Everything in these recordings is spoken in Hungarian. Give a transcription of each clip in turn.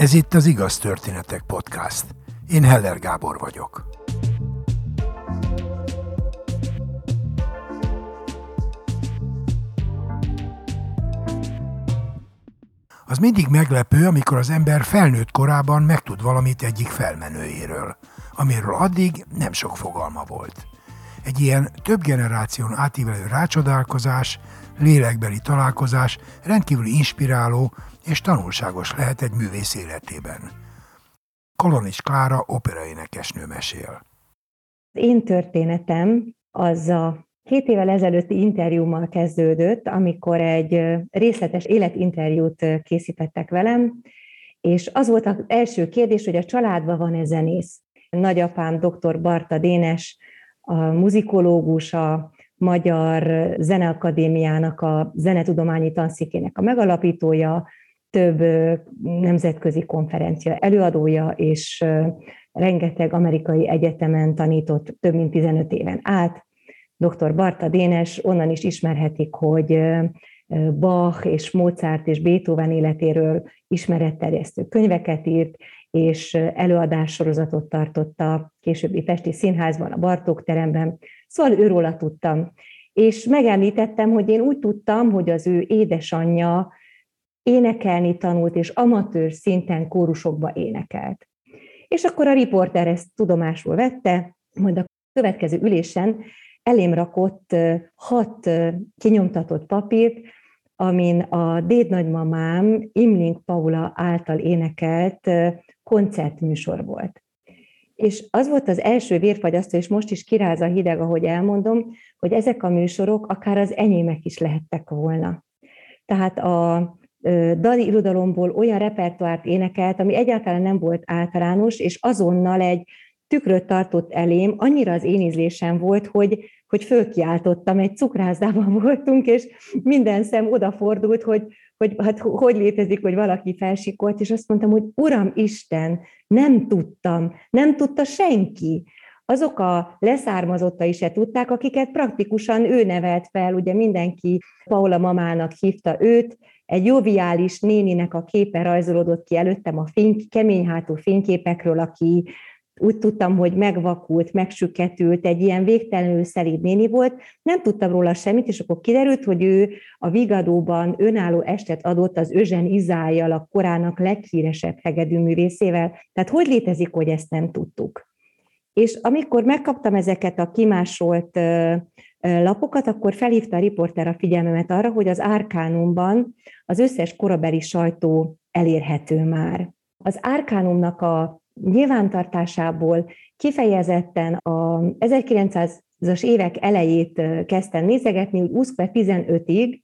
Ez itt az Igaz Történetek Podcast. Én Heller Gábor vagyok. Az mindig meglepő, amikor az ember felnőtt korában megtud valamit egyik felmenőjéről, amiről addig nem sok fogalma volt. Egy ilyen több generáción átívelő rácsodálkozás, lélekbeli találkozás rendkívül inspiráló és tanulságos lehet egy művész életében. Kolonis Klára operaénekesnő mesél. Az én történetem az a két évvel ezelőtti interjúmmal kezdődött, amikor egy részletes életinterjút készítettek velem, és az volt az első kérdés, hogy a családban van-e zenész. Nagyapám dr. Barta Dénes, a muzikológus, a Magyar Zeneakadémiának a zenetudományi tanszékének a megalapítója, több nemzetközi konferencia előadója, és rengeteg amerikai egyetemen tanított több mint 15 éven át. Dr. Barta Dénes, onnan is ismerhetik, hogy Bach és Mozart és Beethoven életéről ismeretterjesztő könyveket írt, és előadássorozatot tartott a későbbi Pesti Színházban, a Bartók teremben. Szóval őróla tudtam. És megemlítettem, hogy én úgy tudtam, hogy az ő édesanyja énekelni tanult, és amatőr szinten kórusokba énekelt. És akkor a riporter ezt tudomásul vette, majd a következő ülésen elém rakott hat kinyomtatott papírt, amin a dédnagymamám Imling Paula által énekelt koncertműsor volt. És az volt az első vérfagyasztó, és most is kiráz a hideg, ahogy elmondom, hogy ezek a műsorok akár az enyémek is lehettek volna. Tehát a dali irodalomból olyan repertoárt énekelt, ami egyáltalán nem volt általános, és azonnal egy tükröt tartott elém, annyira az én ízlésem volt, hogy, hogy fölkiáltottam, egy cukrászdában voltunk, és minden szem odafordult, hogy, hogy hát hogy létezik, hogy valaki felsikolt, és azt mondtam, hogy Uram Isten, nem tudtam, nem tudta senki. Azok a leszármazottai se tudták, akiket praktikusan ő nevelt fel, ugye mindenki Paula mamának hívta őt, egy joviális néninek a képe rajzolódott ki előttem a fény, keményhátú fényképekről, aki úgy tudtam, hogy megvakult, megsüketült, egy ilyen végtelenül szelíd néni volt, nem tudtam róla semmit, és akkor kiderült, hogy ő a Vigadóban önálló estet adott az Özsen Izájjal, a korának leghíresebb hegedűművészével. Tehát hogy létezik, hogy ezt nem tudtuk? És amikor megkaptam ezeket a kimásolt lapokat, akkor felhívta a riporter a figyelmemet arra, hogy az Árkánumban az összes korabeli sajtó elérhető már. Az Árkánumnak a nyilvántartásából kifejezetten a 1900-as évek elejét kezdtem nézegetni, úgy 20 15-ig,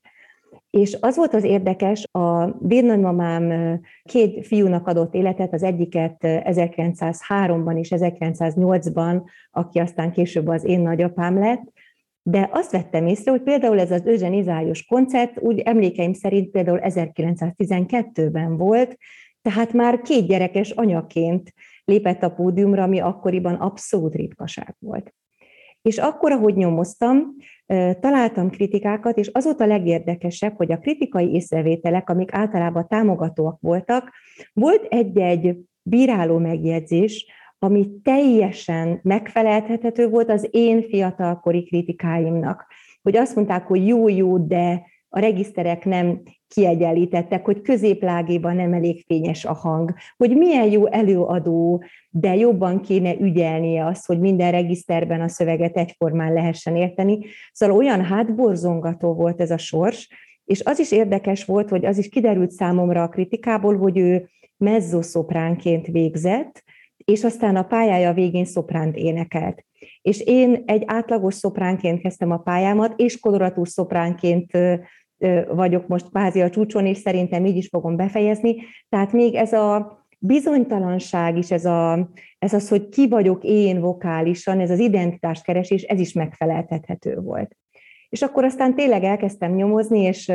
és az volt az érdekes, a dédnagymamám két fiúnak adott életet, az egyiket 1903-ban és 1908-ban, aki aztán később az én nagyapám lett, de azt vettem észre, hogy például ez az Özsen Izályos koncert, úgy emlékeim szerint például 1912-ben volt, tehát már két gyerekes anyaként lépett a pódiumra, ami akkoriban abszolút ritkaság volt. És akkor, ahogy nyomoztam, találtam kritikákat, és az volt a legérdekesebb, hogy a kritikai észrevételek, amik általában támogatóak voltak, volt egy-egy bíráló megjegyzés, ami teljesen megfeleltethető volt az én fiatalkori kritikáimnak. Hogy azt mondták, hogy jó-jó, de a regiszterek nem kiegyenlítettek, hogy középlágéban nem elég fényes a hang, hogy milyen jó előadó, de jobban kéne ügyelnie azt, hogy minden regiszterben a szöveget egyformán lehessen érteni. Szóval olyan hátborzongató volt ez a sors, és az is érdekes volt, hogy az is kiderült számomra a kritikából, hogy ő mezzoszopránként végzett, és aztán a pályája végén szopránt énekelt. És én egy átlagos szopránként kezdtem a pályámat, és koloratúr szopránként vagyok most kvázi a csúcson, és szerintem így is fogom befejezni. Tehát még ez a bizonytalanság is, ez, a, ez az, hogy ki vagyok én vokálisan, ez az identitást keresés, ez is megfeleltethető volt. És akkor aztán tényleg elkezdtem nyomozni, és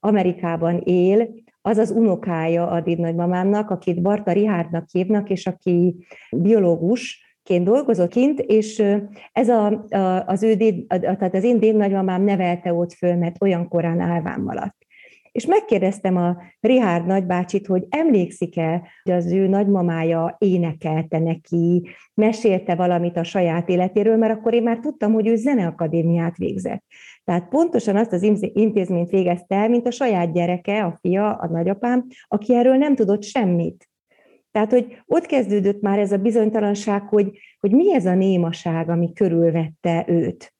Amerikában él, az az unokája a dédnagymamámnak, akit Barta Rihárdnak hívnak, és aki biológus, ként dolgozott kint, és ez a, a, az ő déd, tehát az én dédnagymamám nevelte ott föl, mert olyan korán állván maradt. És megkérdeztem a Rihárd nagybácsit, hogy emlékszik-e, hogy az ő nagymamája énekelte neki, mesélte valamit a saját életéről, mert akkor én már tudtam, hogy ő zeneakadémiát végzett. Tehát pontosan azt az intézményt végezte el, mint a saját gyereke, a fia, a nagyapám, aki erről nem tudott semmit. Tehát, hogy ott kezdődött már ez a bizonytalanság, hogy, hogy mi ez a némaság, ami körülvette őt.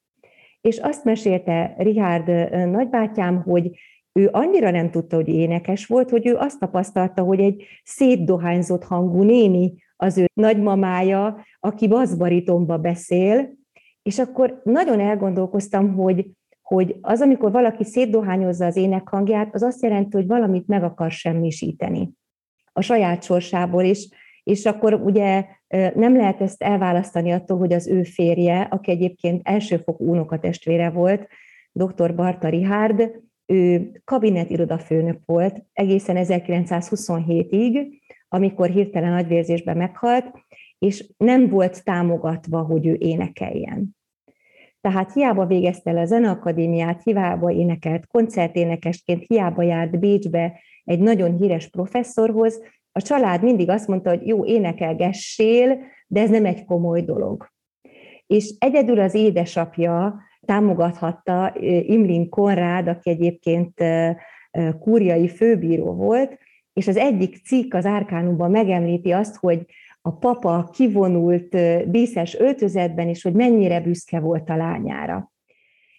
És azt mesélte Richard nagybátyám, hogy ő annyira nem tudta, hogy énekes volt, hogy ő azt tapasztalta, hogy egy szétdohányzott hangú néni az ő nagymamája, aki baszbaritomba beszél, és akkor nagyon elgondolkoztam, hogy, hogy az, amikor valaki szétdohányozza az énekhangját, az azt jelenti, hogy valamit meg akar semmisíteni a saját sorsából is, és akkor ugye nem lehet ezt elválasztani attól, hogy az ő férje, aki egyébként elsőfokú unokatestvére volt, dr. Barta Rihárd, ő kabinetirodafőnök volt egészen 1927-ig, amikor hirtelen agyvérzésben meghalt, és nem volt támogatva, hogy ő énekeljen. Tehát hiába végezte el a zeneakadémiát, hiába énekelt koncerténekesként, hiába járt Bécsbe egy nagyon híres professzorhoz, a család mindig azt mondta, hogy jó, énekelgessél, de ez nem egy komoly dolog. És egyedül az édesapja támogathatta Imlin Konrád, aki egyébként kúriai főbíró volt, és az egyik cikk az Árkánumban megemlíti azt, hogy a papa kivonult díszes öltözetben, és hogy mennyire büszke volt a lányára.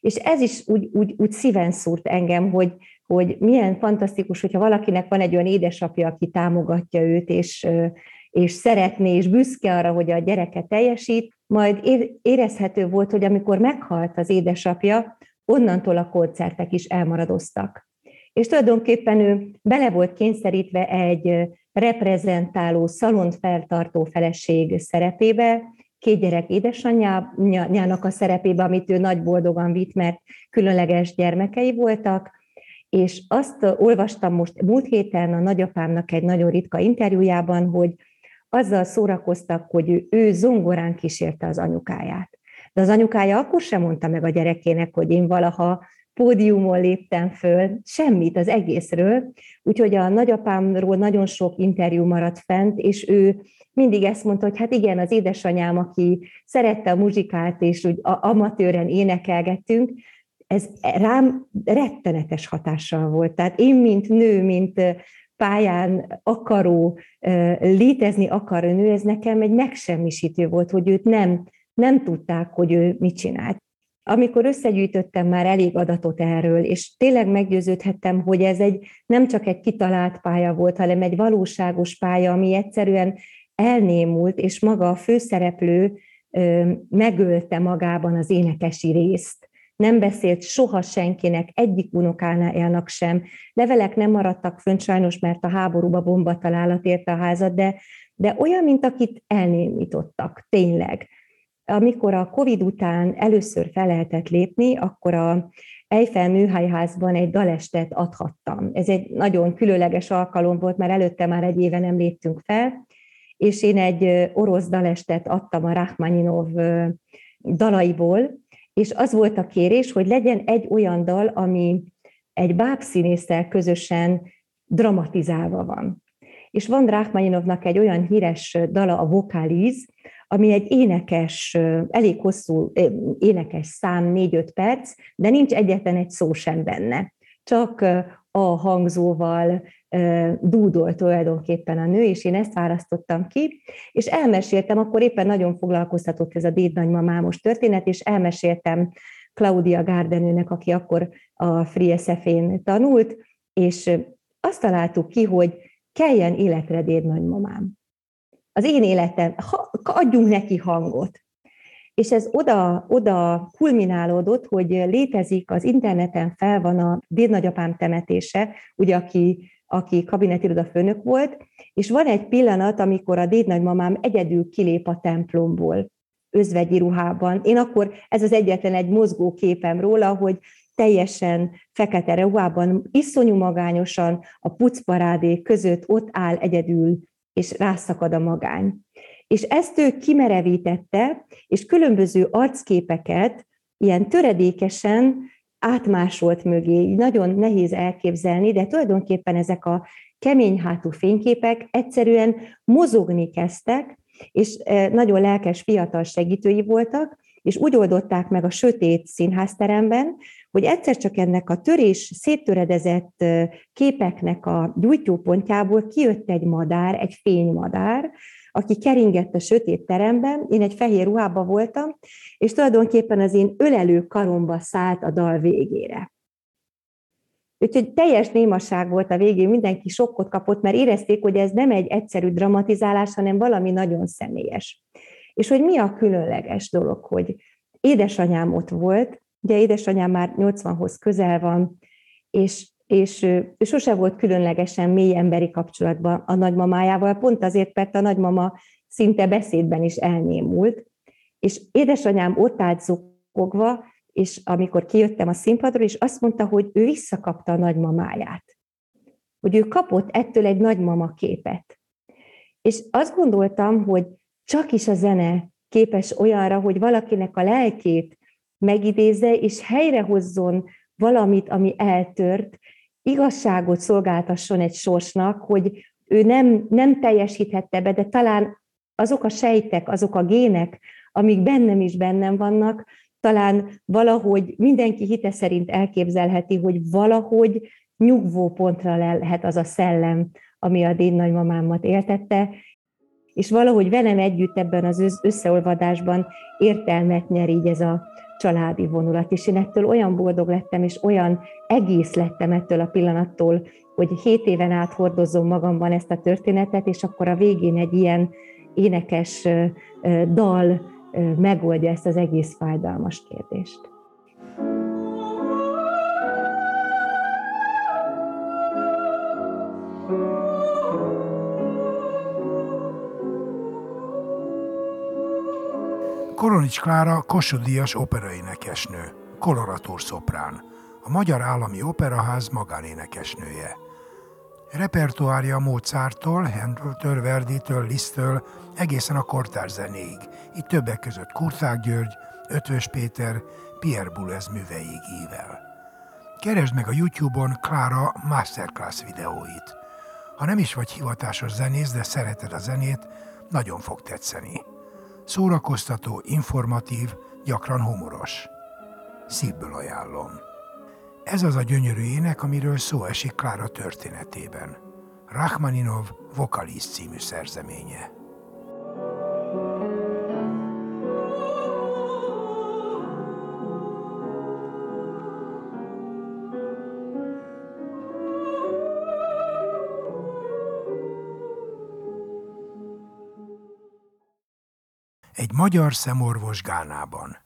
És ez is úgy, úgy, úgy szíven szúrt engem, hogy, hogy milyen fantasztikus, hogyha valakinek van egy olyan édesapja, aki támogatja őt, és, és szeretné, és büszke arra, hogy a gyereke teljesít, majd érezhető volt, hogy amikor meghalt az édesapja, onnantól a koncertek is elmaradoztak. És tulajdonképpen ő bele volt kényszerítve egy reprezentáló, szalont feltartó feleség szerepébe, két gyerek édesanyjának a szerepébe, amit ő nagy boldogan vitt, mert különleges gyermekei voltak, és azt olvastam most múlt héten a nagyapámnak egy nagyon ritka interjújában, hogy azzal szórakoztak, hogy ő, ő zongorán kísérte az anyukáját. De az anyukája akkor sem mondta meg a gyerekének, hogy én valaha pódiumon léptem föl, semmit az egészről, úgyhogy a nagyapámról nagyon sok interjú maradt fent, és ő mindig ezt mondta, hogy hát igen, az édesanyám, aki szerette a muzsikát, és úgy amatőren énekelgettünk, ez rám rettenetes hatással volt. Tehát én, mint nő, mint pályán akaró, létezni akaró nő, ez nekem egy megsemmisítő volt, hogy őt nem, nem tudták, hogy ő mit csinált. Amikor összegyűjtöttem már elég adatot erről, és tényleg meggyőződhettem, hogy ez egy nem csak egy kitalált pálya volt, hanem egy valóságos pálya, ami egyszerűen elnémult, és maga a főszereplő megölte magában az énekesi részt nem beszélt soha senkinek, egyik unokájának sem. Levelek nem maradtak fönt sajnos, mert a háborúba bombatalálat érte a házat, de, de olyan, mint akit elnémítottak, tényleg. Amikor a Covid után először fel lehetett lépni, akkor a Eiffel műhelyházban egy dalestet adhattam. Ez egy nagyon különleges alkalom volt, mert előtte már egy éve nem léptünk fel, és én egy orosz dalestet adtam a Rachmaninov dalaiból, és az volt a kérés, hogy legyen egy olyan dal, ami egy bábszínésszel közösen dramatizálva van. És van Rachmaninovnak egy olyan híres dala, a Vokaliz, ami egy énekes, elég hosszú énekes szám, 4-5 perc, de nincs egyetlen egy szó sem benne. Csak a hangzóval dúdol tulajdonképpen a nő, és én ezt választottam ki, és elmeséltem, akkor éppen nagyon foglalkoztatott ez a dédnagymamámos történet, és elmeséltem Claudia Gardenőnek, aki akkor a Free SF-én tanult, és azt találtuk ki, hogy kelljen életre dédnagymamám. Az én életem, ha, adjunk neki hangot. És ez oda, oda kulminálódott, hogy létezik az interneten fel van a dédnagyapám temetése, ugye aki aki kabinetiroda főnök volt, és van egy pillanat, amikor a dédnagymamám egyedül kilép a templomból, özvegyi ruhában. Én akkor, ez az egyetlen egy mozgó képem róla, hogy teljesen fekete ruhában, iszonyú magányosan a pucparádé között ott áll egyedül, és rászakad a magány. És ezt ő kimerevítette, és különböző arcképeket ilyen töredékesen átmásolt mögé, nagyon nehéz elképzelni, de tulajdonképpen ezek a kemény hátú fényképek egyszerűen mozogni kezdtek, és nagyon lelkes fiatal segítői voltak, és úgy oldották meg a sötét színházteremben, hogy egyszer csak ennek a törés, széttöredezett képeknek a gyújtópontjából kijött egy madár, egy fénymadár, aki keringett a sötét teremben, én egy fehér ruhában voltam, és tulajdonképpen az én ölelő karomba szállt a dal végére. Úgyhogy teljes némaság volt a végén, mindenki sokkot kapott, mert érezték, hogy ez nem egy egyszerű dramatizálás, hanem valami nagyon személyes. És hogy mi a különleges dolog, hogy édesanyám ott volt, ugye édesanyám már 80-hoz közel van, és, és ő sose volt különlegesen mély emberi kapcsolatban a nagymamájával, pont azért, mert a nagymama szinte beszédben is elnémult, és édesanyám ott állt zokogva, és amikor kijöttem a színpadról, és azt mondta, hogy ő visszakapta a nagymamáját. Hogy ő kapott ettől egy nagymama képet. És azt gondoltam, hogy csak is a zene képes olyanra, hogy valakinek a lelkét megidézze, és helyrehozzon valamit, ami eltört, igazságot szolgáltasson egy sorsnak, hogy ő nem, nem teljesíthette be, de talán azok a sejtek, azok a gének, amik bennem is bennem vannak, talán valahogy mindenki hite szerint elképzelheti, hogy valahogy nyugvó pontra lehet az a szellem, ami a én nagymamámat éltette, és valahogy velem együtt ebben az összeolvadásban értelmet nyer így ez a családi vonulat, és én ettől olyan boldog lettem, és olyan egész lettem ettől a pillanattól, hogy hét éven át hordozom magamban ezt a történetet, és akkor a végén egy ilyen énekes dal megoldja ezt az egész fájdalmas kérdést. Koronics Klára Kossuth Díjas operaénekesnő, koloratúr szoprán, a Magyar Állami Operaház magánénekesnője. Repertoárja Mozarttól, Handeltől, Verditől, Lisztől egészen a kortár zenéig, itt többek között Kurták György, Ötvös Péter, Pierre Boulez műveig ível. Keresd meg a YouTube-on Klára Masterclass videóit. Ha nem is vagy hivatásos zenész, de szereted a zenét, nagyon fog tetszeni. Szórakoztató, informatív, gyakran humoros. Szívből ajánlom. Ez az a gyönyörű ének, amiről szó esik Klára történetében. Rachmaninov Vokalis című szerzeménye. Egy magyar szemorvos Gánában.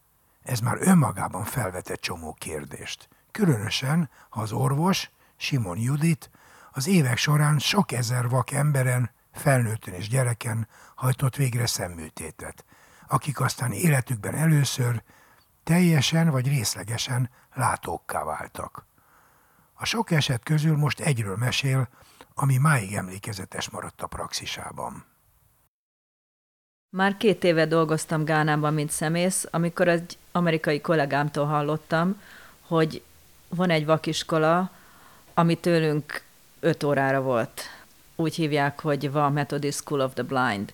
Ez már önmagában felvetett csomó kérdést. Különösen, ha az orvos, Simon Judit, az évek során sok ezer vak emberen, felnőtten és gyereken hajtott végre szemműtétet, akik aztán életükben először teljesen vagy részlegesen látókká váltak. A sok eset közül most egyről mesél, ami máig emlékezetes maradt a praxisában. Már két éve dolgoztam Gánában, mint szemész, amikor egy amerikai kollégámtól hallottam, hogy van egy vakiskola, ami tőlünk öt órára volt. Úgy hívják, hogy van Methodist School of the Blind.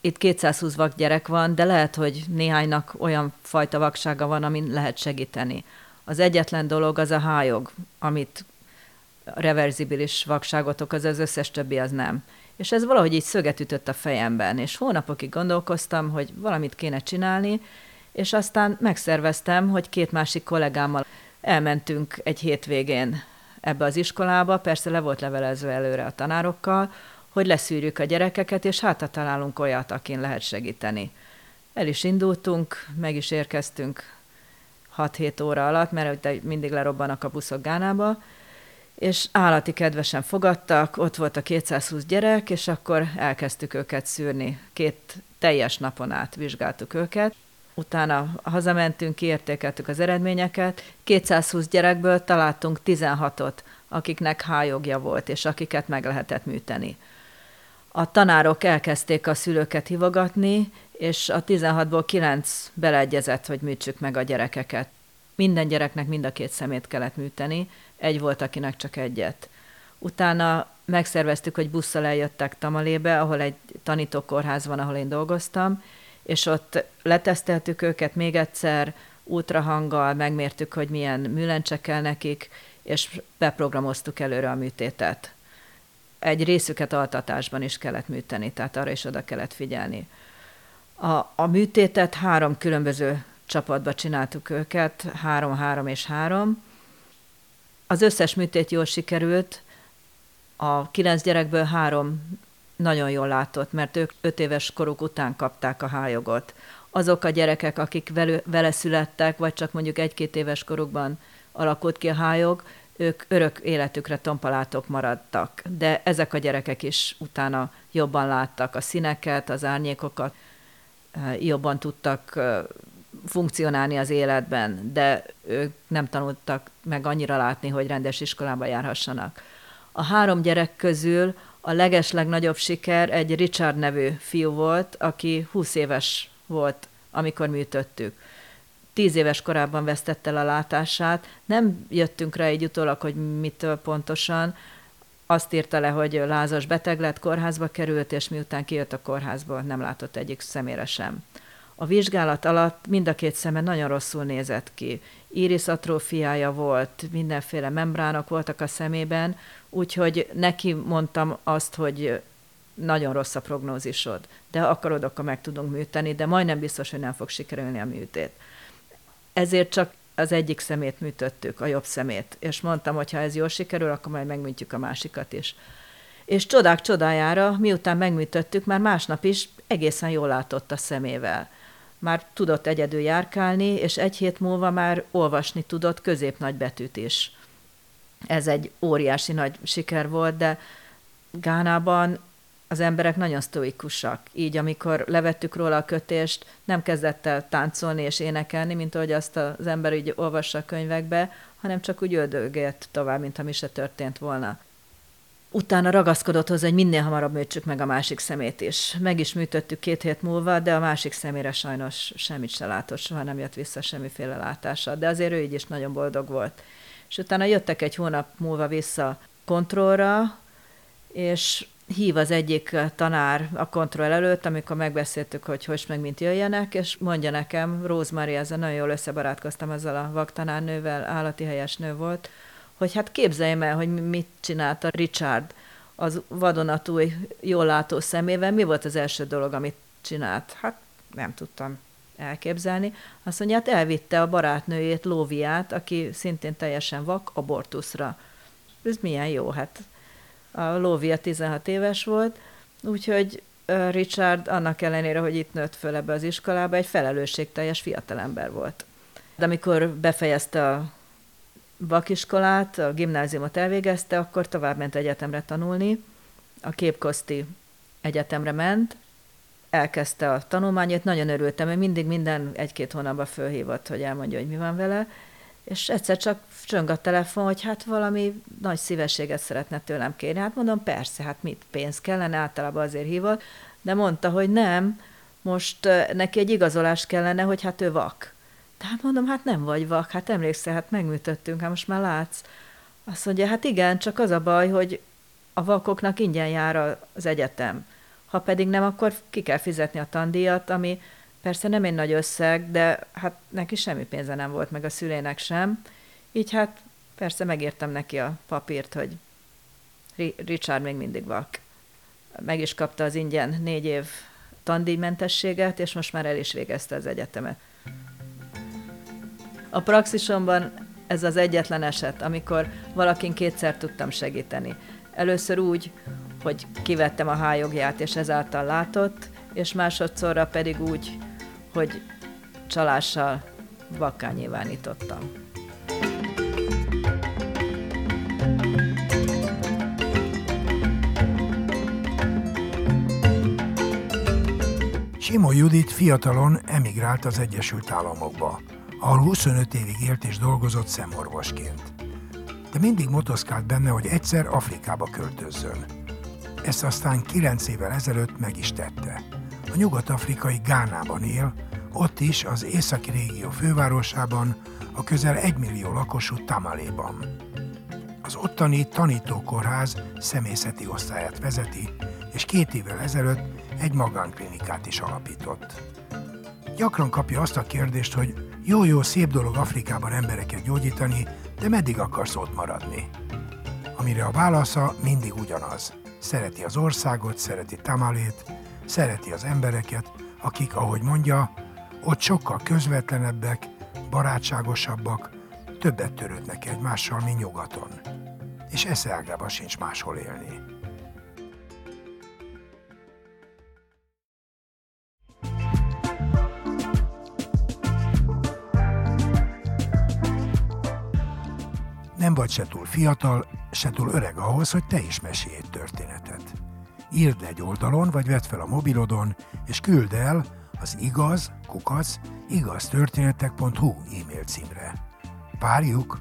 Itt 220 vak gyerek van, de lehet, hogy néhánynak olyan fajta vaksága van, amin lehet segíteni. Az egyetlen dolog az a hájog, amit reverzibilis vakságot okoz, az összes többi az nem. És ez valahogy így szöget ütött a fejemben, és hónapokig gondolkoztam, hogy valamit kéne csinálni, és aztán megszerveztem, hogy két másik kollégámmal elmentünk egy hétvégén ebbe az iskolába, persze le volt levelezve előre a tanárokkal, hogy leszűrjük a gyerekeket, és hát találunk olyat, akin lehet segíteni. El is indultunk, meg is érkeztünk 6-7 óra alatt, mert mindig lerobbanak a buszok Gánába, és állati kedvesen fogadtak, ott volt a 220 gyerek, és akkor elkezdtük őket szűrni. Két teljes napon át vizsgáltuk őket. Utána hazamentünk, kiértékeltük az eredményeket. 220 gyerekből találtunk 16-ot, akiknek hájogja volt, és akiket meg lehetett műteni. A tanárok elkezdték a szülőket hivogatni, és a 16-ból 9 beleegyezett, hogy műtsük meg a gyerekeket. minden gyereknek mind a két szemét kellett műteni, egy volt, akinek csak egyet. Utána megszerveztük, hogy busszal eljöttek Tamalébe, ahol egy tanítókórház van, ahol én dolgoztam, és ott leteszteltük őket még egyszer, ultrahanggal, megmértük, hogy milyen műlencse kell nekik, és beprogramoztuk előre a műtétet. Egy részüket altatásban is kellett műteni, tehát arra is oda kellett figyelni. A, a műtétet három különböző csapatba csináltuk őket, három, három és három. Az összes műtét jól sikerült, a kilenc gyerekből három nagyon jól látott, mert ők öt éves koruk után kapták a hájogot. Azok a gyerekek, akik vele, születtek, vagy csak mondjuk egy-két éves korukban alakult ki a hájog, ők örök életükre tompalátok maradtak. De ezek a gyerekek is utána jobban láttak a színeket, az árnyékokat, jobban tudtak funkcionálni az életben, de ők nem tanultak meg annyira látni, hogy rendes iskolába járhassanak. A három gyerek közül a leges legnagyobb siker egy Richard nevű fiú volt, aki 20 éves volt, amikor műtöttük. Tíz éves korában vesztette el a látását. Nem jöttünk rá egy utólag, hogy mitől pontosan. Azt írta le, hogy lázas beteg lett, kórházba került, és miután kijött a kórházból, nem látott egyik szemére sem. A vizsgálat alatt mind a két szeme nagyon rosszul nézett ki. Iris atrófiája volt, mindenféle membránok voltak a szemében, úgyhogy neki mondtam azt, hogy nagyon rossz a prognózisod, de akarod, akkor meg tudunk műteni, de majdnem biztos, hogy nem fog sikerülni a műtét. Ezért csak az egyik szemét műtöttük, a jobb szemét, és mondtam, hogy ha ez jól sikerül, akkor majd megműtjük a másikat is. És csodák csodájára, miután megműtöttük, már másnap is egészen jól látott a szemével. Már tudott egyedül járkálni, és egy hét múlva már olvasni tudott középnagy betűt is ez egy óriási nagy siker volt, de Gánában az emberek nagyon sztoikusak. Így, amikor levettük róla a kötést, nem kezdett el táncolni és énekelni, mint ahogy azt az ember így olvassa a könyvekbe, hanem csak úgy öldögélt tovább, mint mi se történt volna. Utána ragaszkodott hozzá, hogy minél hamarabb műtsük meg a másik szemét is. Meg is műtöttük két hét múlva, de a másik szemére sajnos semmit se látott, soha nem jött vissza semmiféle látása. De azért ő így is nagyon boldog volt és utána jöttek egy hónap múlva vissza kontrollra, és hív az egyik tanár a kontroll előtt, amikor megbeszéltük, hogy hogy meg mint jöjjenek, és mondja nekem, Rosemary, ezzel nagyon jól összebarátkoztam ezzel a vaktanárnővel, állati helyes nő volt, hogy hát képzeljem el, hogy mit csinálta Richard az vadonatúj, jól látó szemével, mi volt az első dolog, amit csinált? Hát nem tudtam elképzelni. Azt mondja, hát elvitte a barátnőjét, Lóviát, aki szintén teljesen vak, abortuszra. Ez milyen jó, hát a Lóvia 16 éves volt, úgyhogy Richard annak ellenére, hogy itt nőtt föl ebbe az iskolába, egy felelősségteljes fiatalember volt. De amikor befejezte a vakiskolát, a gimnáziumot elvégezte, akkor tovább ment egyetemre tanulni. A Képkoszti egyetemre ment, elkezdte a tanulmányét, nagyon örültem, mert mindig minden egy-két hónapban fölhívott, hogy elmondja, hogy mi van vele, és egyszer csak csöng a telefon, hogy hát valami nagy szívességet szeretne tőlem kérni. Hát mondom, persze, hát mit, pénz kellene, általában azért hívott, de mondta, hogy nem, most neki egy igazolás kellene, hogy hát ő vak. Tehát mondom, hát nem vagy vak, hát emlékszel, hát megműtöttünk, hát most már látsz. Azt mondja, hát igen, csak az a baj, hogy a vakoknak ingyen jár az egyetem ha pedig nem, akkor ki kell fizetni a tandíjat, ami persze nem egy nagy összeg, de hát neki semmi pénze nem volt, meg a szülének sem. Így hát persze megértem neki a papírt, hogy Richard még mindig vak. Meg is kapta az ingyen négy év tandíjmentességet, és most már el is végezte az egyetemet. A praxisomban ez az egyetlen eset, amikor valakin kétszer tudtam segíteni. Először úgy, hogy kivettem a hájogját, és ezáltal látott, és másodszorra pedig úgy, hogy csalással vakká nyilvánítottam. Simo Judit fiatalon emigrált az Egyesült Államokba, ahol 25 évig élt és dolgozott szemorvosként. De mindig motoszkált benne, hogy egyszer Afrikába költözzön. Ezt aztán kilenc évvel ezelőtt meg is tette. A nyugat-afrikai Gánában él, ott is az északi régió fővárosában, a közel egymillió lakosú Tamaléban. Az ottani tanítókórház személyzeti osztályát vezeti, és két évvel ezelőtt egy magánklinikát is alapított. Gyakran kapja azt a kérdést, hogy jó-jó, szép dolog Afrikában embereket gyógyítani, de meddig akarsz ott maradni? Amire a válasza mindig ugyanaz. Szereti az országot, szereti Tamalét, szereti az embereket, akik, ahogy mondja, ott sokkal közvetlenebbek, barátságosabbak, többet törődnek egymással, mint nyugaton. És eszeágában sincs máshol élni. Nem vagy se túl fiatal, se túl öreg ahhoz, hogy te is mesélj egy történetet. Írd egy oldalon, vagy vedd fel a mobilodon, és küld el az igaz, kukac, igaztörténetek.hu e-mail címre. Várjuk!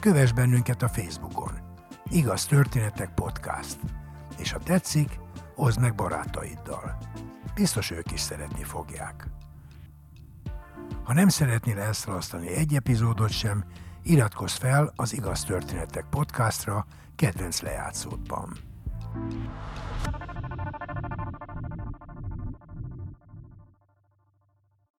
Kövess bennünket a Facebookon. Igaz Történetek Podcast. És ha tetszik, oszd meg barátaiddal. Biztos ők is szeretni fogják. Ha nem szeretnél elszalasztani egy epizódot sem, iratkozz fel az Igaz Történetek podcastra kedvenc lejátszódban.